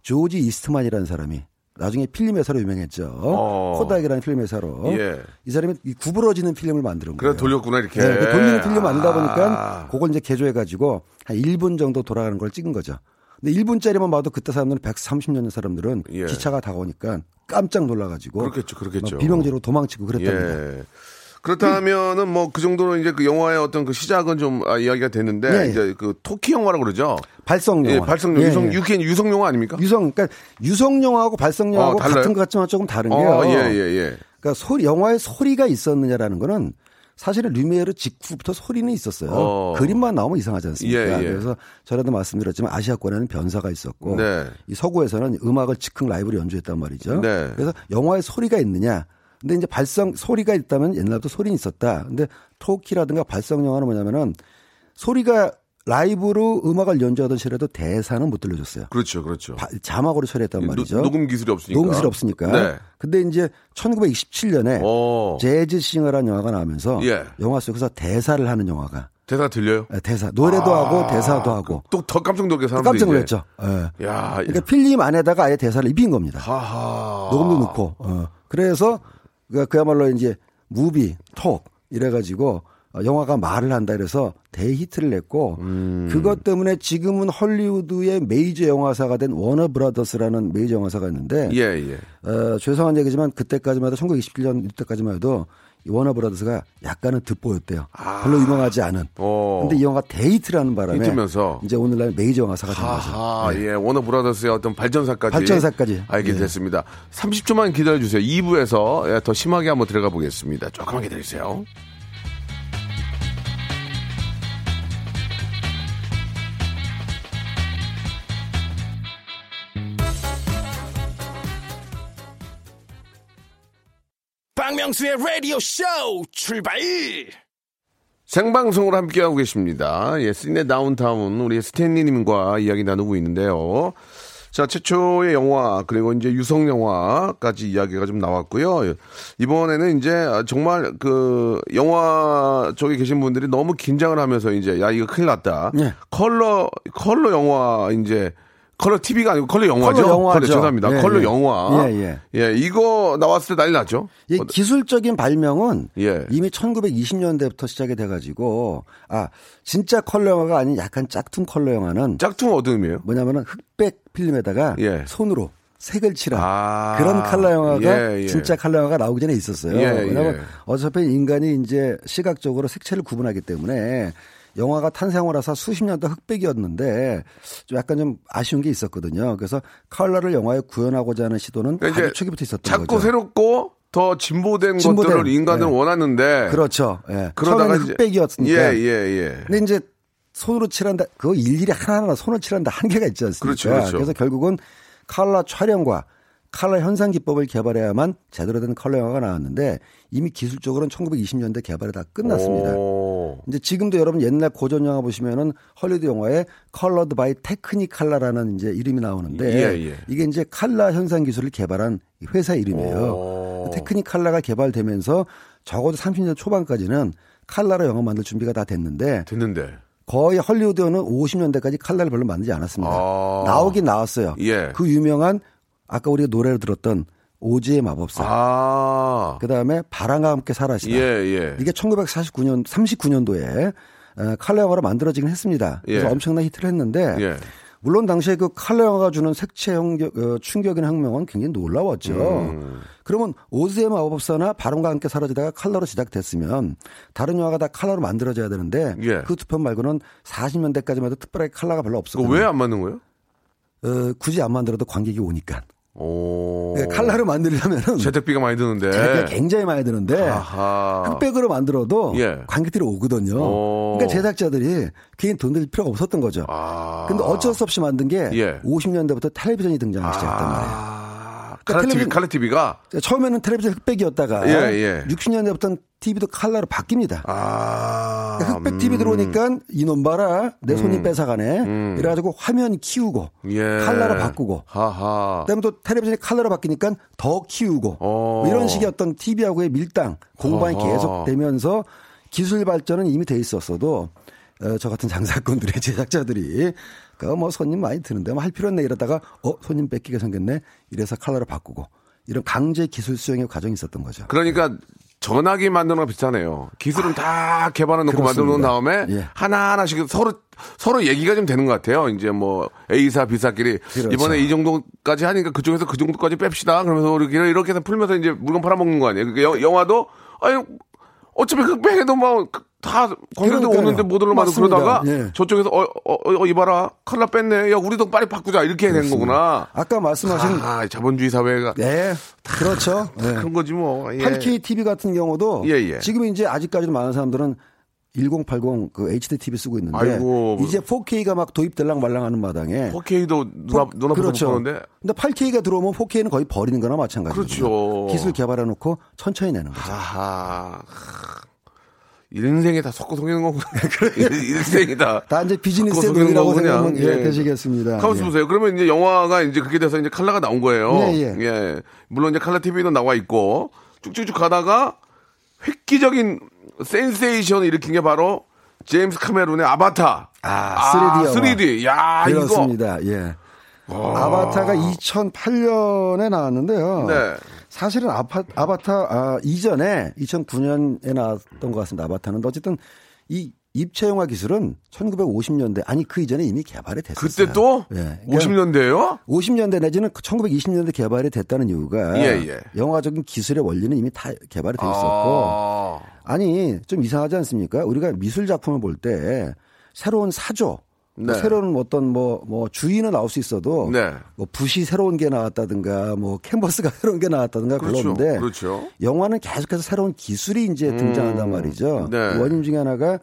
조지 이스트만이라는 사람이 나중에 필름 회사로 유명했죠. 어. 코닥이라는 필름 회사로 예. 이 사람이 이 구부러지는 필름을 만드는 그래 거예요. 돌렸구나 이렇게. 네, 그 돌리는 필름 만들다 보니까 아. 그걸 이제 개조해 가지고 한 1분 정도 돌아가는 걸 찍은 거죠. 근데 1분짜리만 봐도 그때 사람들은 130년 사람들은 예. 기차가 다가오니까 깜짝 놀라가지고 그렇겠죠, 그렇겠죠. 막 비명지로 도망치고 그랬답니다. 예. 그렇다면은 뭐 그 정도로 이제 그 영화의 어떤 그 시작은 좀 아, 이야기가 됐는데 예, 예. 이제 그 토키 영화라고 그러죠. 발성 영화. 예, 발성 예, 유성 예. 유캔 유성 영화 아닙니까? 유성 그러니까 유성 영화하고 발성 영화하고 어? 같은 것 같지만 조금 다른 게요. 어, 예, 예, 예. 그러니까 소리 영화에 소리가 있었느냐라는 거는 사실은 루미에르 직후부터 소리는 있었어요. 어. 그림만 나오면 이상하지 않습니까? 예, 예. 그래서 전에도 말씀드렸지만 아시아권에는 변사가 있었고 네. 이 서구에서는 음악을 즉흥 라이브로 연주했단 말이죠. 네. 그래서 영화에 소리가 있느냐? 근데 이제 발성 소리가 있다면 옛날부터 소리는 있었다. 근데 토키라든가 발성 영화는 뭐냐면은 소리가 라이브로 음악을 연주하던 시대라도 대사는 못 들려줬어요. 그렇죠, 그렇죠. 바- 자막으로 처리했단 말이죠. 노- 녹음 기술이 없으니까. 녹음 기술이 없으니까. 네. 근데 이제 1927년에 어. 재즈 싱어라는 영화가 나오면서 예. 영화 속에서 대사를 하는 영화가 대사 들려요? 아, 대사 노래도 아, 하고 대사도 하고 또 더 깜짝 놀게 사람들이 깜짝. 놀랐죠. 예. 야, 그러니까 필름 안에다가 아예 대사를 입힌 겁니다. 하하. 녹음도 넣고. 어. 그래서 그- 그야말로 이제 movie, talk 이래가지고 어, 영화가 말을 한다 그래서 대히트를 냈고 음. 그것 때문에 지금은 헐리우드의 메이저 영화사가 된 워너 브라더스라는 메이저 영화사가 있는데 예, 예. 어, 죄송한 얘기지만 그때까지만 해도 1927년 이때까지만 해도 이 워너 브라더스가 약간은 듣보였대요. 별로 유명하지 않은. 아. 어. 근데 이 영화가 대히트하는 바람에 히트면서. 이제 오늘날 메이저 영화사가 된 거죠. 하하, 예, 워너 브라더스의 어떤 발전사까지. 발전사까지. 알게 예. 됐습니다. 30초만 기다려 주세요. 2부에서 예, 더 심하게 한번 들어가 보겠습니다. 조금만 기다려주세요. 박명수의 라디오 쇼 출발 생방송으로 함께하고 계십니다. 예, 시네 다운타운 우리 스탠리님과 이야기 나누고 있는데요. 자, 최초의 영화, 그리고 이제 유성 영화까지 이야기가 좀 나왔고요. 이번에는 이제 정말 그 영화 쪽에 계신 분들이 너무 긴장을 하면서 이제 야, 이거 큰일 났다. 네. 컬러, 컬러 영화 이제 컬러 TV가 아니고 컬러 영화죠. 컬러 영화죠. 죄송합니다. 예, 컬러 예. 영화. 예, 예. 이거 나왔을 때 난리 났죠. 이 기술적인 발명은 예. 이미 1920년대부터 시작이 돼 가지고 아 진짜 컬러 영화가 아닌 약간 짝퉁 컬러 영화는 짝퉁 어둠이에요. 뭐냐면은 흑백 필름에다가 예. 손으로 색을 칠한 아, 그런 칼라 영화가 예, 예. 진짜 칼라 영화가 나오기 전에 있었어요. 예, 왜냐하면 예. 어차피 인간이 이제 시각적으로 색채를 구분하기 때문에 영화가 탄생하고 나서 수십 년 동안 흑백이었는데 좀 약간 좀 아쉬운 게 있었거든요. 그래서 컬러를 영화에 구현하고자 하는 시도는 그러니까 아주 초기부터 있었던 자꾸 거죠. 새롭고 더 진보된, 진보된, 것들을 인간은 예. 원하는데 그렇죠. 예. 그러다가 흑백이었으니까. 예, 예, 예. 근데 이제 손으로 칠한다. 그거 일일이 하나하나 손으로 칠한다 한계가 있지 않습니까? 그렇죠, 그렇죠. 래서 결국은 컬러 촬영과 컬러 현상 기법을 개발해야만 제대로 된 컬러 영화가 나왔는데 이미 기술적으로는 1920년대 개발이 다 끝났습니다. 오. 이제 지금도 여러분 옛날 고전 영화 보시면은 헐리우드 영화에 컬러드 바이 테크니칼라라는 이제 이름이 나오는데 예, 예. 이게 이제 칼라 현상 기술을 개발한 회사 이름이에요. 오. 테크니칼라가 개발되면서 적어도 30년 초반까지는 칼라로 영화 만들 준비가 다 됐는데 됐는데. 거의 헐리우드는 50년대까지 칼라를 별로 만들지 않았습니다. 아. 나오긴 나왔어요. 예. 그 유명한 아까 우리가 노래를 들었던 오즈의 마법사. 아. 그 다음에 바람과 함께 사라지다. 예, 예. 이게 1949년, 39년도에 어, 칼라 영화로 만들어지긴 했습니다. 그래서 예. 엄청난 히트를 했는데 예. 물론 당시에 그 칼라 영화가 주는 색채 형격, 어, 충격이나 혁명은 굉장히 놀라웠죠. 음. 그러면 오즈의 마법사나 바람과 함께 사라지다가 칼라로 시작됐으면 다른 영화가 다 칼라로 만들어져야 되는데 예. 그두 편 말고는 40년대까지만 해도 특별하게 칼라가 별로 없었거든요. 왜안 맞는 거예요? 어, 굳이 안 만들어도 관객이 오니까. 오. 그러니까 칼라를 만들려면은 재택비가 많이 드는데. 재료가 굉장히 많이 드는데 아하. 흑백으로 만들어도 예. 관객들이 오거든요. 오. 그러니까 제작자들이 괜히 돈들 필요가 없었던 거죠. 아. 근데 어쩔 수 없이 만든 게 예. 50년대부터 텔레비전이 등장하기 시작했단 말이에요. 아. 그러니까 칼라 TV, 칼라 TV가. 처음에는 텔레비전 흑백이었다가 예, 예. 60년대부터는 TV도 칼라로 바뀝니다. 아. 그러니까 흑백 TV 들어오니까 이놈 봐라 내 손이 뺏어가네. 이래가지고 화면 키우고 음. 예. 칼라로 바꾸고 하하. 그다음에 또 텔레비전이 칼라로 바뀌니까 더 키우고 어. 뭐 이런 식의 어떤 TV하고의 밀당 공방이 어허. 계속되면서 기술 발전은 이미 돼 있었어도 어, 저 같은 장사꾼들의 (laughs) 제작자들이 그뭐 손님 많이 드는데 뭐 할 필요 없네 이러다가 어 손님 뺏기게 생겼네 이래서 칼라로 바꾸고 이런 강제 기술 수행의 과정이 있었던 거죠. 그러니까 전화기 만드는 거 비슷하네요. 기술은 다 개발해 놓고 만들어 놓은. 다음에 예. 하나하나씩 서로 서로 얘기가 좀 되는 것 같아요. 이제 뭐 A사 B사끼리 그렇죠. 이번에 이 정도까지 하니까 그쪽에서 그 정도까지 뺍시다. 그러면서 이렇게 이렇게 해서 풀면서 이제 물건 팔아먹는 거 아니에요. 그러니까 영- 영화도 아니 어차피 흑백해도 뭐 다 그러니까요. 오는데 모델로 만들고 맞습니다. 그러다가 예. 저쪽에서 어, 어, 어, 이봐라 칼라 뺐네. 야 우리도 빨리 바꾸자 이렇게 된 거구나. 아까 말씀하신 아 자본주의 사회가 네 그렇죠. 네. 그런 거지 뭐. 예. 8K TV 같은 경우도 예, 예. 지금 이제 아직까지도 많은 사람들은 1080그 HD TV 쓰고 있는데 아이고. 이제 4K가 막 도입될랑 말랑하는 마당에 4K도 누나 눈 앞에서 그렇죠. 보는데 근데 8K가 들어오면 4K는 거의 버리는 거나 마찬가지죠. 그렇죠. 기술 개발해 놓고 천천히 내는 거죠. 아하. 인생에 다 섞어 속이는 거구나. (laughs) 인생이다. 다 이제 비즈니스의 거구나. 생각하면 예, 되시겠습니다. 가만있어 예. 보세요. 그러면 이제 영화가 이제 그렇게 돼서 이제 칼라가 나온 거예요. 예, 예. 물론 이제 칼라 TV도 나와 있고 쭉쭉쭉 가다가 획기적인 센세이션을 일으킨 게 바로 제임스 카메론의 아바타. 아, 3D 영화. 3D. 야, 이거. 그렇습니다. 예. 아바타가 2008년에 나왔는데요. 네. 사실은 아파, 아바타 아, 이전에 2009년에 나왔던 것 같습니다. 아바타는 어쨌든 이 입체 영화 기술은 1950년대 아니 그 이전에 이미 개발이 됐었어요. 그때 또 예. 그러니까 50년대예요? 50년대 내지는 1920년대 개발이 됐다는 이유가 예, 예. 영화적인 기술의 원리는 이미 다 개발이 돼 있었고 아. 아니 좀 이상하지 않습니까? 우리가 미술 작품을 볼 때 새로운 사조 뭐 네. 새로운 어떤 뭐, 뭐 주인은 나올 수 있어도 네. 뭐 붓이 새로운 게 나왔다든가 뭐 캔버스가 (laughs) 새로운 게 나왔다든가 그렇죠. 없는데 그렇죠. 영화는 계속해서 새로운 기술이 이제 등장한단 말이죠. 네. 그 원인 중에 하나가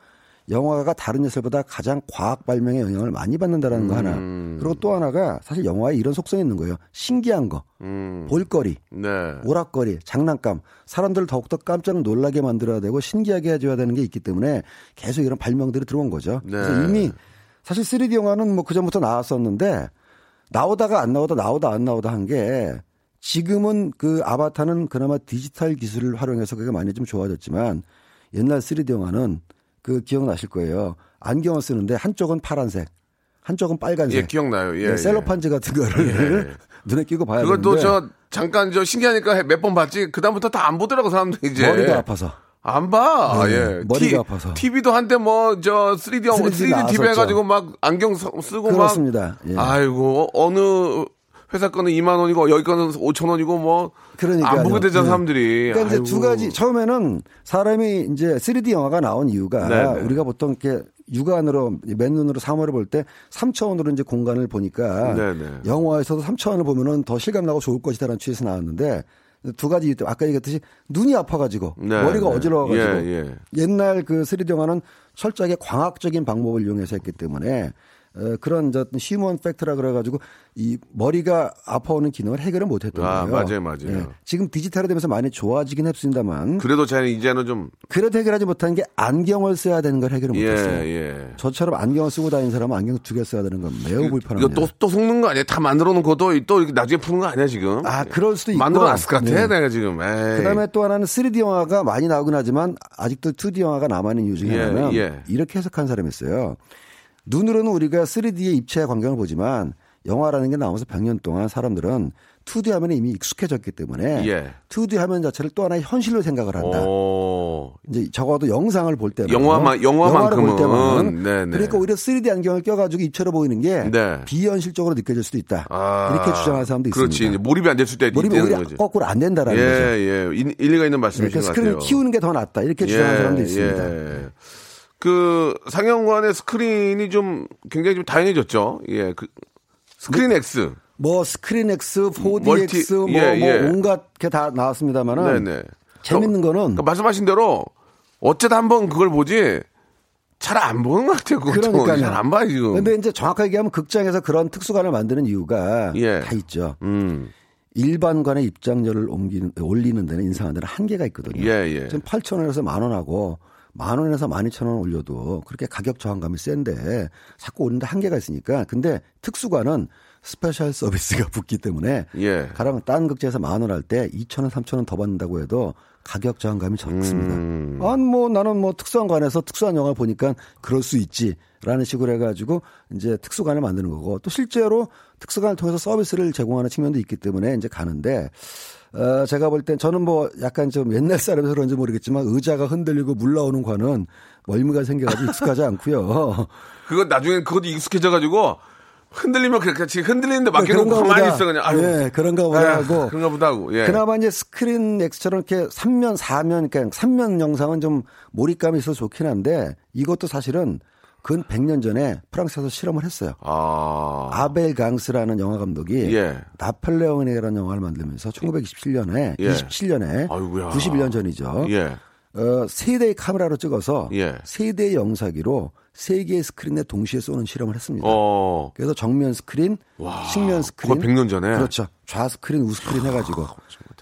영화가 다른 예술보다 가장 과학 발명에 영향을 많이 받는다라는 거 하나. 음. 그리고 또 하나가 사실 영화에 이런 속성이 있는 거예요. 신기한 거, 음. 볼거리, 네. 오락거리, 장난감, 사람들을 더욱더 깜짝 놀라게 만들어야 되고 신기하게 해줘야 되는 게 있기 때문에 계속 이런 발명들이 들어온 거죠. 그래서 네. 이미 사실 3D 영화는 뭐 그전부터 나왔었는데 나오다가 안 나오다 나오다 안 나오다 한 게 지금은 그 아바타는 그나마 디지털 기술을 활용해서 그게 많이 좀 좋아졌지만 옛날 3D 영화는 그 기억나실 거예요. 안경을 쓰는데 한쪽은 파란색, 한쪽은 빨간색. 예, 기억나요. 예. 네, 예. 셀로판지 같은 거를 (laughs) 눈에 끼고 봐야 되는데 그것도 저 잠깐 저 신기하니까 몇 번 봤지. 그 다음부터 다 안 보더라고 사람들 이제. 머리가 아파서. 안 봐. 네, 예. 머리가 아파서. TV도 한때 뭐 저 3D 영 3D 3D TV 나왔었죠. 해가지고 막 안경 써- 쓰고 그렇습니다. 예. 막. 아이고 어느 회사 거는 2만 원이고 여기 거는 5천 원이고 뭐 그러니까요. 안 보게 되잖아 네. 사람들이. 그러니까 이제 두 아이고. 가지 처음에는 사람이 이제 3D 영화가 나온 이유가 네네. 우리가 보통 이렇게 육안으로 맨눈으로 사물을 볼 때 3차원으로 이제 공간을 보니까 네네. 영화에서도 3차원을 보면은 더 실감 나고 좋을 것이다라는 취지에서 나왔는데 두 가지 이유 때문에 아까 얘기했듯이 눈이 아파가지고 네, 머리가 네. 어지러워가지고 예, 예. 옛날 그 3D 영화는 철저하게 광학적인 방법을 이용해서 했기 때문에 어, 그런 저 휴먼 팩트라 그래가지고 이 머리가 아파오는 기능을 해결을 못했던 아, 거예요. 맞아요, 맞아요. 지금 디지털화 되면서 많이 좋아지긴 했습니다만 그래도 저는 이제는 좀 그래도 해결하지 못한 게 안경을 써야 되는 걸 해결을 예, 못했어요. 예. 저처럼 안경을 쓰고 다니는 사람은 안경 두 개 써야 되는 건 매우 이거 불편합니다. 또, 또 속는 거 아니야? 다 만들어 놓고 또, 또 이렇게 나중에 푸는 거 아니야, 지금? 아, 그럴 수도 있고. 만들어 놨을 것 같아, 네. 내가 지금. 에이. 그다음에 또 하나는 3D 영화가 많이 나오긴 하지만 아직도 2D 영화가 남아있는 이유 중에 예, 하나는 예. 이렇게 해석한 사람이 있어요. 눈으로는 우리가 3D의 입체의 광경을 보지만 영화라는 게 나오면서 100년 동안 사람들은 2D 화면에 이미 익숙해졌기 때문에 예. 2D 화면 자체를 또 하나의 현실로 생각을 한다. 오. 이제 적어도 영상을 볼 때는 영화만- 영화만큼은. 볼 때만은 네네. 그러니까 오히려 3D 안경을 껴가지고 입체로 보이는 게 네. 비현실적으로 느껴질 수도 있다. 아. 이렇게 주장하는 사람도 그렇지. 있습니다. 이제 몰입이 안 됐을 때 몰입이 오히려 거지. 거꾸로 안 된다라는 예, 거죠. 예. 일- 일리가 있는 말씀이신 그러니까 것 스크린을 같아요. 키우는 게 더 낫다 이렇게 주장하는 사람도 있습니다. 예. 그 상영관의 스크린이 좀 굉장히 좀 다양해졌죠. 예. 그 스크린 X. 뭐 스크린 X, 4DX 멀티- 뭐, 예, 뭐 예. 온갖 게 다 나왔습니다만은 네네. 재밌는 거는 그러니까 말씀하신 대로 어쩌다 한번 그걸 보지 잘 안 보는 것 같아요. 그러니까요. 잘안 봐요 지금. 근데 이제 정확하게 얘기하면 극장에서 그런 특수관을 만드는 이유가 예. 다 있죠. 음. 일반관의 입장료를 옮기는, 올리는 데는 인상하는 데는 한계가 있거든요. 예, 예. 지금 8천 원에서 만 원하고 만 원에서 만 이천 원 올려도 그렇게 가격 저항감이 센데 자꾸 올리는데 한계가 있으니까 근데 특수관은 special 서비스가 (laughs) 붙기 때문에 예. 가령 딴 극장에서 만 원 할때 2천 원, 3천 원 더 받는다고 해도 가격 저항감이 적습니다. 음. 아, 뭐 나는 뭐 특수관관에서 특수한 영화 보니까 그럴 수 있지 라는 식으로 해가지고 이제 특수관을 만드는 거고 또 실제로 특수관을 통해서 서비스를 제공하는 측면도 있기 때문에 이제 가는데 어, 제가 볼 땐 저는 뭐 약간 좀 옛날 사람이라서 그런지 모르겠지만 의자가 흔들리고 물 나오는 관은 멀미가 생겨가지고 익숙하지 (laughs) 않고요. 그거 나중에 그것도 익숙해져 가지고 흔들리면 그렇게 흔들리는데 맡겨놓고 그런가 가만히 보다. 있어 그냥. 아유. 예, 그런가 보다 에휴, 하고. 그런가 보다 하고. 예. 그나마 이제 스크린 X처럼 이렇게 3면, 4면, 그러니까 3면 영상은 좀 몰입감이 있어서 좋긴 한데 이것도 사실은 근 100년 전에 프랑스에서 실험을 했어요. 아. 아벨 강스라는 영화 감독이 예. 나폴레옹이라는 영화를 만들면서 1927년에 예. 27년에 아이고야. 91년 전이죠. 예. 어, 세 대의 카메라로 찍어서 예. 세 대의 영사기로 세 개의 스크린에 동시에 쏘는 실험을 했습니다. 어. 그래서 정면 스크린, 와, 측면 스크린, 그거 100년 전에? 그렇죠. 좌 스크린, 우 스크린 해가지고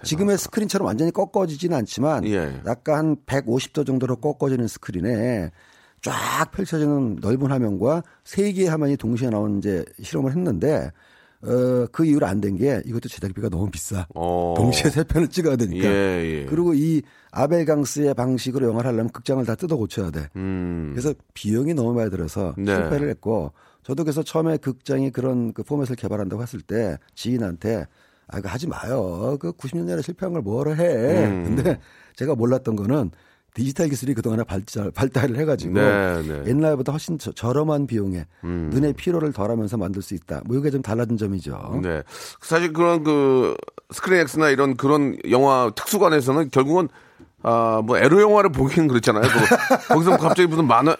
지금의 스크린처럼 완전히 꺾어지지는 않지만 예. 약간 한 150도 정도로 꺾어지는 스크린에 쫙 펼쳐지는 넓은 화면과 세 개의 화면이 동시에 나오는 이제 실험을 했는데 어, 그 이후로 안 된 게 이것도 제작비가 너무 비싸. 어. 동시에 세 편을 찍어야 되니까. 예, 예. 그리고 이 아벨강스의 방식으로 영화를 하려면 극장을 다 뜯어 고쳐야 돼. 음. 그래서 비용이 너무 많이 들어서 네. 실패를 했고 저도 그래서 처음에 극장이 그런 그 포맷을 개발한다고 했을 때 지인한테 아 이거 하지 마요. 그 90년대에 실패한 걸 뭐로 해. 음. 근데 제가 몰랐던 거는 디지털 기술이 그동안에 발달, 발달을 해가지고 네, 네. 옛날보다 훨씬 저, 저렴한 비용에 눈의 피로를 덜하면서 만들 수 있다. 뭐 이게 좀 달라진 점이죠. 네. 사실 그런 그 스크린 X나 이런 그런 영화 특수관에서는 결국은 아, 뭐 에로 영화를 보기는 그렇잖아요. 그, 거기서 갑자기 무슨 만화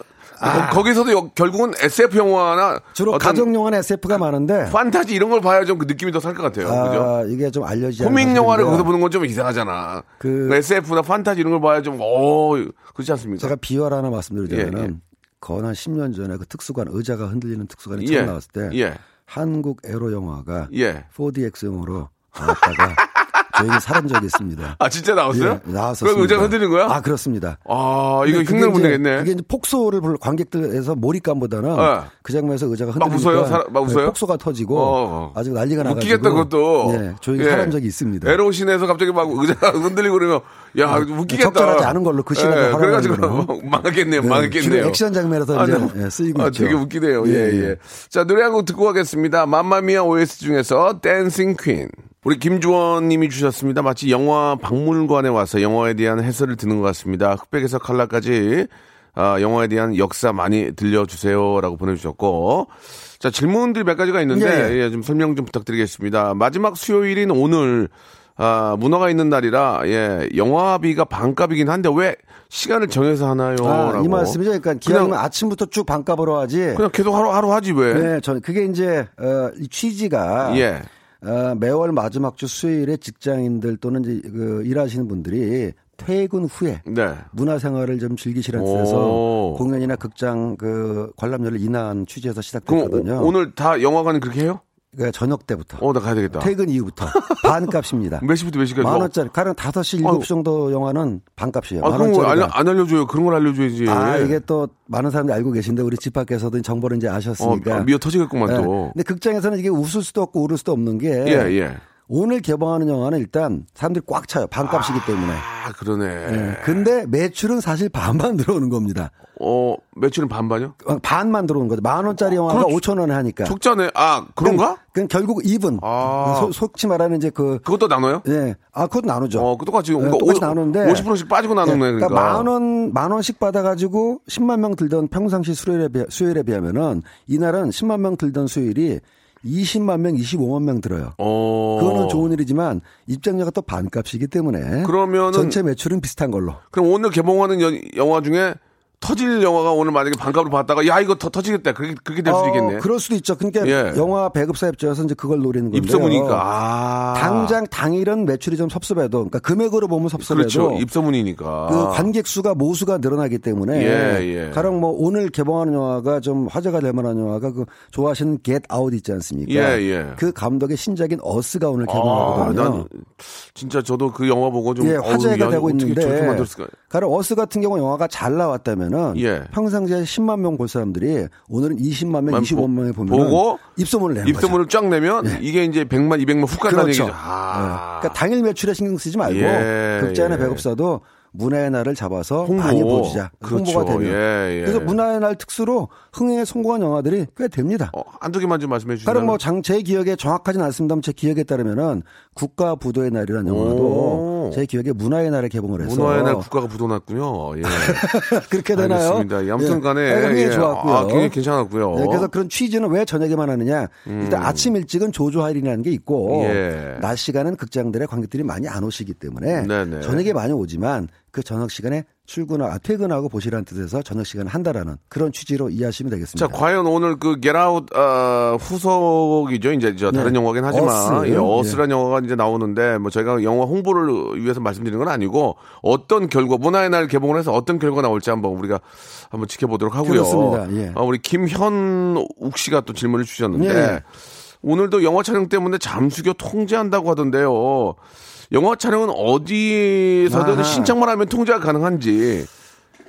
거, 기서도 여- 결국은 SF 영화나 주로 가정 영화는 SF가 많은데 판타지 이런 걸 봐야 좀 그 느낌이 더 살 것 같아요. 그죠? 아, 이게 좀 알려지지 코믹 영화를. 거기서 보는 건 좀 이상하잖아. 그- 그 SF나 판타지 이런 걸 봐야 좀, 오, 그렇지 않습니까? 제가 비유를 하나 말씀드리자면은 예, 예. 거의 한 10년 전에 그 특수관 의자가 흔들리는 특수관이 예, 처음 나왔을 때 예. 한국 에로 영화가 예. 4DX용으로 나왔다가 (laughs) 저희는 사는 적이 있습니다. 아, 진짜 나왔어요? 예, 나왔었습니다. 그럼 의자가 흔드는 거야? 아 그렇습니다. 아, 이거 흉내를 못 내겠네. 그게 이제 폭소를 볼 관객들에서 몰입감보다는 예. 그 장면에서 의자가 막 흔들리니까 웃어요? 사- 막 웃어요? 폭소가 터지고 어. 아주 난리가 나가지고 웃기겠다, 그것도. 예, 저희가 예. 살한 적이 있습니다. 에로신에서 갑자기 막 의자가 흔들리고 그러면, 야, 웃기겠다. 적절하지 않은 걸로 그 시간을 활용하는 그래가지고 걸로. (laughs) 망하겠네요, 네, 망하겠네요. 주로 액션 장면에서 아, 이제, 네. 예, 쓰이고 아, 있죠. 되게 웃기네요. 예, 예, 예. 예. 자, 노래 한 곡 듣고 가겠습니다. 맘마미아 OST 중에서 댄싱 퀸. 우리 김주원 님이 주셨습니다. 마치 영화 박물관에 와서 영화에 대한 해설을 듣는 것 같습니다. 흑백에서 칼라까지 아, 영화에 대한 역사 많이 들려주세요라고 보내주셨고 자 질문들 몇 가지가 있는데 예, 예. 예, 좀 설명 좀 부탁드리겠습니다. 마지막 수요일인 오늘 아, 문화가 있는 날이라 예 영화비가 반값이긴 한데 왜 시간을 정해서 하나요? 아, 라고. 이 말씀이죠. 그러니까 기왕이면 그냥- 아침부터 쭉 반값으로 하지. 그냥 계속 하루 하루 하지 왜? 네, 저는 그게 이제 어, 이 취지가 예. 어, 매월 마지막 주 수요일에 직장인들 또는 이제 그 일하시는 분들이 퇴근 후에 네. 문화생활을 좀 즐기시라는 뜻에서 오. 공연이나 극장 그 관람료를 인하한 취지에서 시작됐거든요. 오, 늘다 영화관 그렇게 해요? 그러니까 저녁 때부터 어, 나 가야 되겠다. 퇴근 이후부터 (laughs) 반값입니다. 몇 시부터 몇 시까지? 만 원짜리 가령 5시, 7시 아유. 정도 영화는 반값이에요. 아, 만 그런 거 원짜리가. 알, 안 알려줘요. 그런 걸 알려줘야지. 아, 이게 또 많은 사람들이 알고 계신데 우리 집 밖에서도 정보를 이제 어, 아셨으니까. 미어 터지겠구만 예. 또. 근데 극장에서는 이게 웃을 수도 없고 울을 수도 없는 게 예, 예. 오늘 개봉하는 영화는 일단 사람들이 꽉 차요. 반값이기 때문에. 아, 그러네. 예. 근데 매출은 사실 반만 들어오는 겁니다. 어, 매출은 반반이요? 어, 반만 들어오는 거죠. 만 원짜리 영화가 그렇죠. 5천 원에 하니까. 적자네. 아, 그런가? 그럼 결국 2분. 아. 소, 속치 말하는 이제 그 그것도 나눠요? 예. 아, 그것도 나누죠. 어, 그 똑같이. 네, 그러니까 똑같이 오- 나누는데 50%씩 빠지고 나누네, 그러니까. 만 원, 만 원씩 받아 가지고 10만 명 들던 평상시 수요일에, 비하, 수요일에 비하면은 이날은 10만 명 들던 수요일이 20만 명, 25만 명 들어요. 어. 그거는 좋은 일이지만 입장료가 또 반값이기 때문에 그러면은- 전체 매출은 비슷한 걸로. 그럼 오늘 개봉하는 연- 영화 중에 터질 영화가 오늘 만약에 반값으로 봤다가 야, 이거 더 터지겠다. 그렇게, 그렇게 될 수도 있겠네. 어, 그럴 수도 있죠. 그러니까 예. 영화 배급사 입장에서 이제 그걸 노리는 건데요. 입소문이니까. 아. 당장 당일은 매출이 좀 섭섭해도, 그러니까 금액으로 보면 섭섭해도 그렇죠. 입소문이니까. 그 관객 수가 모수가 늘어나기 때문에 예, 예. 가령 뭐 오늘 개봉하는 영화가 좀 화제가 될 만한 영화가 그 좋아하시는 Get Out 있지 않습니까? 예, 예. 그 감독의 신작인 어스가 오늘 아, 개봉하거든요. 난 진짜 저도 그 영화 보고 좀 예, 어우, 화제가 야, 되고 있는데? 가령 어스 같은 경우 영화가 잘 나왔다면 은 예. 평상시에 10만 명 볼 사람들이 오늘은 20만 명, 만 25만 명이 보면 입소문을 내는 입소문을 쫙 내면 이게 이제 100만, 200만 훅 간다는 그렇죠. 얘기죠. 아. 예. 그러니까 당일 매출에 신경 쓰지 말고 예, 극장이나 예. 배급사도 문화의 날을 잡아서 홍보. 많이 보여주자. 그렇죠. 홍보가 되면. 예, 예. 그래서 문화의 날 특수로 흥행에 성공한 영화들이 꽤 됩니다. 어, 한두 개만 좀 말씀해 주시면. 가령 뭐장 제 기억에 정확하진 않습니다만 제 기억에 따르면은 국가 부도의 날이라는 영화도 오. 제 기억에 문화의 날에 개봉을 해서 문화의 날 국가가 부도났군요. 예. (laughs) 그렇게 되나요? 알겠습니다. 아무튼 예. 간에 아, 굉장히 예. 좋았고요. 아, 굉장히 괜찮았고요. 네, 그래서 그런 취지는 왜 저녁에만 하느냐? 일단 아침 일찍은 조조 할인이라는 게 있고 음. 예. 낮 시간은 극장들의 관객들이 많이 안 오시기 때문에 네네. 저녁에 많이 오지만 그 저녁 시간에 출근하 아, 퇴근하고 보시라는 뜻에서 저녁 시간을 한다라는 그런 취지로 이해하시면 되겠습니다. 자, 과연 오늘 그 Get Out 어, 후속이죠. 이제 저 다른 네. 영화긴 하지만 Us. 예, Us란 영화가 이제 나오는데 뭐 저희가 영화 홍보를 위해서 말씀드리는 건 아니고 어떤 결과 문화의 날 개봉을 해서 어떤 결과가 나올지 한번 우리가 한번 지켜보도록 하고요. 그렇습니다. 예. 아, 우리 김현욱 씨가 또 질문을 주셨는데 예. 오늘도 영화 촬영 때문에 잠수교 통제한다고 하던데요. 영화 촬영은 어디서든 아하. 신청만 하면 통제가 가능한지.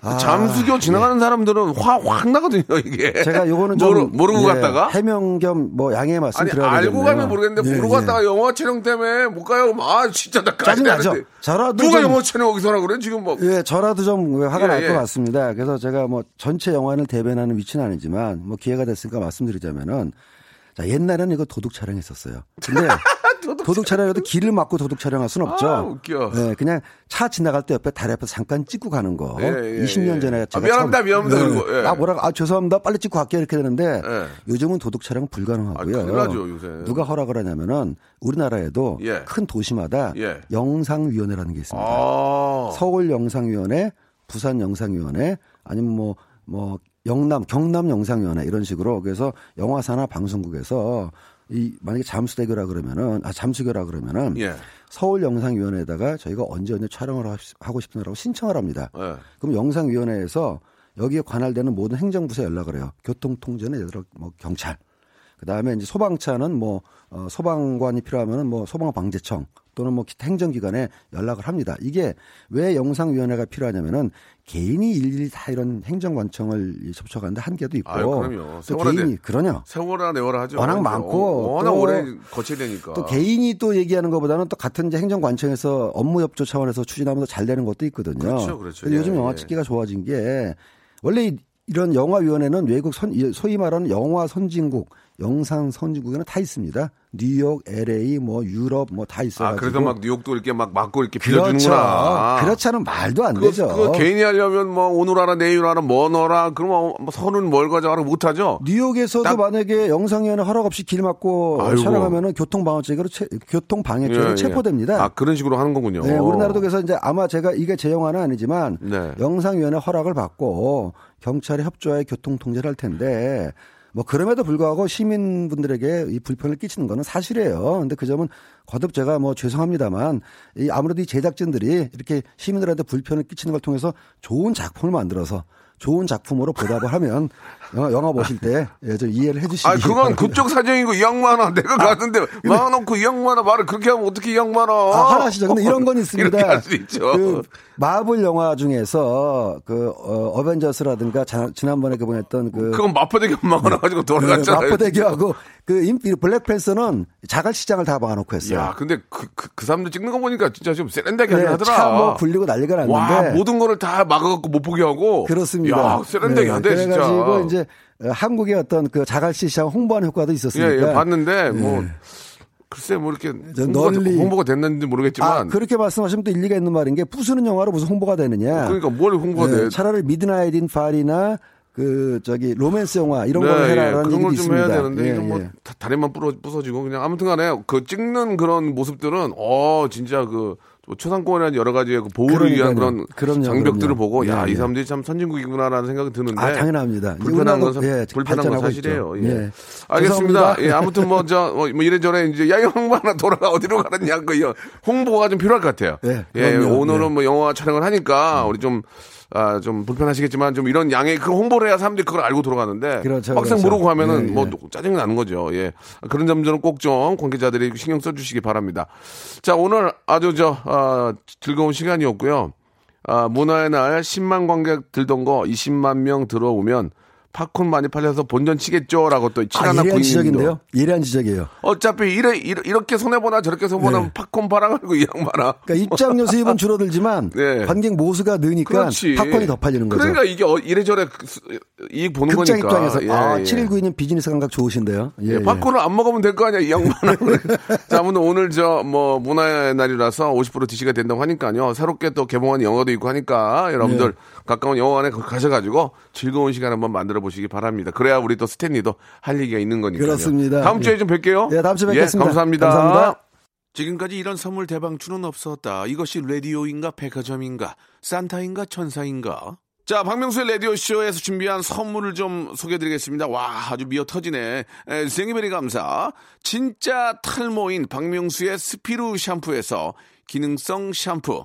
아, 잠수교 지나가는 사람들은 화 확 나거든요 이게. 제가 요거는 (laughs) 좀 모르, 모르고 예, 갔다가 해명 겸 뭐 양해 말씀 드려야 알고 되겠네요. 가면 모르겠는데 예, 모르고 예. 갔다가 영화 촬영 때문에 못 가요. 아 진짜 나 짜증 나죠. 까지나는데 저라도 누가 좀- 영화 촬영 거기서 하라 그래 지금 뭐. 예, 저라도 좀 화가 예, 날것 예. 같습니다. 그래서 제가 뭐 전체 영화를 대변하는 위치는 아니지만 뭐 기회가 됐으니까 말씀드리자면은 자, 옛날에는 이거 도둑 촬영했었어요. 근데 (laughs) 도둑, 촬영해도 길을 막고 도둑 촬영할 수는 없죠. 아, 웃겨. 예, 그냥 차 지나갈 때 옆에 다리 앞에서 잠깐 찍고 가는 거. 예, 예, 20년 예. 전에 아, 제가 미안합니다, 처음- 미안합니다, 그리고, 예. 아, 뭐라고 아, 죄송합니다. 빨리 찍고 갈게요. 이렇게 되는데 예. 요즘은 도둑 촬영 불가능하고요. 아, 나죠, 요새. 누가 허락을 하냐면은 우리나라에도 예. 큰 도시마다 예. 영상위원회라는 게 있습니다. 아. 서울 영상위원회, 부산 영상위원회, 아니면 뭐, 뭐, 영남, 경남 영상위원회 이런 식으로 그래서 영화사나 방송국에서 이 만약에 잠수대교라 그러면은 아 잠수교라 그러면은 예. 서울 영상위원회에다가 저희가 언제 언제 촬영을 하- 하고 싶으라고 신청을 합니다. 예. 그럼 영상위원회에서 여기에 관할되는 모든 행정부서에 연락을 해요. 교통통제는 예를 들어 뭐 경찰. 그 다음에 이제 소방차는 뭐, 어, 소방관이 필요하면은 뭐 소방방재청 또는 뭐 기타 행정기관에 연락을 합니다. 이게 왜 영상위원회가 필요하냐면은 개인이 일일이 다 이런 행정관청을 접촉하는데 한계도 있고. 아유, 그럼요. 또 개인이, 그러냐. 세월아 내월아 하죠. 워낙 이제. 많고 어, 워낙 또- 오래 거쳐야 되니까. 또 개인이 또 얘기하는 것보다는 또 같은 이제 행정관청에서 업무 협조 차원에서 추진하면 더잘 되는 것도 있거든요. 그렇죠, 그렇죠. 근데 예, 요즘 영화 예. 찍기가 좋아진 게 원래 이- 이런 영화위원회는 외국 선, 소위 말하는 영화 선진국, 영상 선진국에는 다 있습니다. 뉴욕, LA, 뭐 유럽 뭐 다 있어요. 아, 그래서 막 뉴욕도 이렇게 막 막고 이렇게 그렇죠. 빌려주는구나. 그렇지 않으면 말도 안 그거, 되죠. 그거 개인이 하려면 뭐 오늘 하라 내일 하라 뭐 넣어라 그러면 뭐 선은 뭘 가져가라 못하죠. 뉴욕에서도 딱- 만약에 영상위원회 허락 없이 길 막고 아이고. 촬영하면은 교통 방해죄로 교통 방해죄로 예, 예. 체포됩니다. 아 그런 식으로 하는 거군요. 네, 우리나라도 그래서 이제 아마 제가 이게 제 영화는 아니지만 네. 영상위원회 허락을 받고 경찰에 협조하에 교통 통제를 할 텐데 뭐 그럼에도 불구하고 시민분들에게 이 불편을 끼치는 거는 사실이에요. 근데 그 점은 거듭 제가 뭐 죄송합니다만 이 아무래도 이 제작진들이 이렇게 시민들한테 불편을 끼치는 걸 통해서 좋은 작품을 만들어서 좋은 작품으로 보답을 하면 (laughs) 영화, 영화 보실 때 예, 좀 이해를 해주시기 아, 그건 바랍니다. 그쪽 사정이고 이 양반아 내가 갔는데 막아놓고 이 양반아 말을 그렇게 하면 어떻게 이 양반아? 아, 하나시죠. 근데 이런 건 (laughs) 있습니다. 이렇게 할 수 있죠. 그 마블 영화 중에서 그 어, 어벤져스라든가 자- 지난번에 그 보냈던 그 그건 마포대교 막아놔가지고 그 돌아갔잖아요. 마포대교하고 그 임- 이 블랙팬서는 자갈 시장을 다 막아놓고 했어요. 야, 근데 그, 그, 그 사람들 찍는 거 보니까 진짜 좀 세련되게 네, 하더라. 차뭐 굴리고 난리가 났는데 와, 모든 거를 다 막아갖고 못 보게 하고. 그렇습니다. 야, 세련되게 네, 한대, 진짜. 그래가지고 이제 어, 한국의 어떤 그 자갈시 시장 홍보하는 효과도 예, 있었으니까. 예, 봤는데, 뭐, 글쎄, 뭐 이렇게 저 홍보가, 널리- 홍보가 됐는지 아, 모르겠지만. 그렇게 말씀하시면 또 일리가 있는 말인 게 부수는 영화로 무슨 홍보가 되느냐. 그러니까 뭘 홍보가 네, 돼. 차라리 Midnight in 파리나 그 저기 로맨스 영화 이런 네, 걸 예, 해라라는 그런 얘기도 걸좀 있습니다. 해야 되는데, 예, 뭐, 예. 다- 다리만 부러, 부서지고, 그냥 아무튼간에 그 찍는 그런 모습들은, 어, 진짜 그, 뭐 초상권이나 여러 가지의 그 보호를 위한 그러니까요. 그런 그럼요, 장벽들을 그럼요. 보고, 야, 예, 이 예. 사람들이 참 선진국이구나라는 생각이 드는데. 아, 당연합니다. 불편한 건, 사- 예, 불편한 건 사실이에요. 예. 예. 알겠습니다. 예, 아무튼 뭐, 저, 뭐, 뭐 이래저래 이제, 야, 영화나 돌아가 어디로 가느냐, 그, 이 홍보가 좀 필요할 것 같아요. 예, 예, 그럼요. 오늘은 예. 뭐 영화 촬영을 하니까, 우리 좀, 아, 좀 불편하시겠지만, 좀 이런 양의 그 홍보를 해야 사람들이 그걸 알고 돌아가는데, 그렇죠, 막상 그렇죠. 모르고 하면은 예, 뭐 예. 짜증이 나는 거죠. 예. 그런 점들은 꼭 좀 관계자들이 신경 써 주시기 바랍니다. 자, 오늘 아주 저, 아, 즐거운 시간이었고요. 아, 문화의 날 10만 관객 들던 거 20만 명 들어오면 팝콘 많이 팔려서 본전 치겠죠라고 또 아, 칠하나 예리한 부인님도 지적인데요. 예리한 지적이에요. 어차피 이래, 이래 이렇게 손해 보나 저렇게 손해 보나 네. 팝콘 팔아가지고 이 양반아. 그러니까 입장료 수입은 줄어들지만 (laughs) 네. 관객 모수가 느니까 그렇지. 팝콘이 더 팔리는 거죠. 그러니까 이게 어- 이래저래 그 수- 이익 보는 극장 거니까. 입장에서 예, 아, 예. 7192님 비즈니스 감각 좋으신데요. 예, 예, 예. 팝콘을 안 먹으면 될 거 아니야, 이 양반은. (laughs) 자, 아무튼 오늘 저, 뭐, 문화의 날이라서 50% DC가 된다고 하니까요. 새롭게 또 개봉한 영화도 있고 하니까 여러분들 네. 가까운 영화관에 가셔가지고 즐거운 시간 한번 만들어 보시기 바랍니다. 그래야 우리 또 스탠리도 할 얘기가 있는 거니까요. 그렇습니다. 다음 주에 예. 좀 뵐게요. 예, 다음 주에 예, 뵙겠습니다. 감사합니다. 감사합니다. 지금까지 이런 선물 대방출은 없었다. 이것이 라디오인가 백화점인가 산타인가 천사인가? 자, 박명수의 라디오쇼에서 준비한 선물을 좀 소개해드리겠습니다. 와, 아주 미어 터지네. 에, 생이베리 감사. 진짜 탈모인 박명수의 스피루 샴푸에서 기능성 샴푸.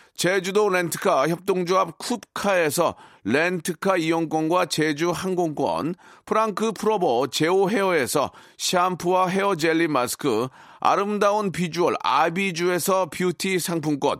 제주도 렌트카 협동조합 쿱카에서 렌트카 이용권과 제주 항공권, 프랑크 프로보 제오 헤어에서 샴푸와 헤어 젤리 마스크, 아름다운 비주얼 아비주에서 뷰티 상품권,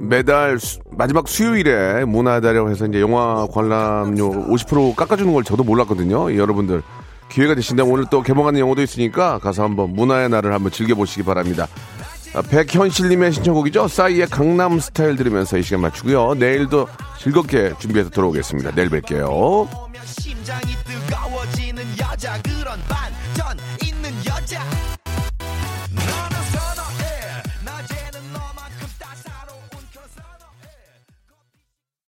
매달 수- 마지막 수요일에 문화다라고 해서 이제 영화 관람료 50% 깎아주는 걸 저도 몰랐거든요. 여러분들 기회가 되신다면 오늘 또 개봉하는 영화도 있으니까 가서 한번 문화의 날을 한번 즐겨보시기 바랍니다. 아, 백현실님의 신청곡이죠. 싸이의 강남 스타일 들으면서 이 시간 맞추고요. 내일도 즐겁게 준비해서 돌아오겠습니다. 내일 뵐게요. 심장이 뜨거워지는 여자 그런 반전 있는 여자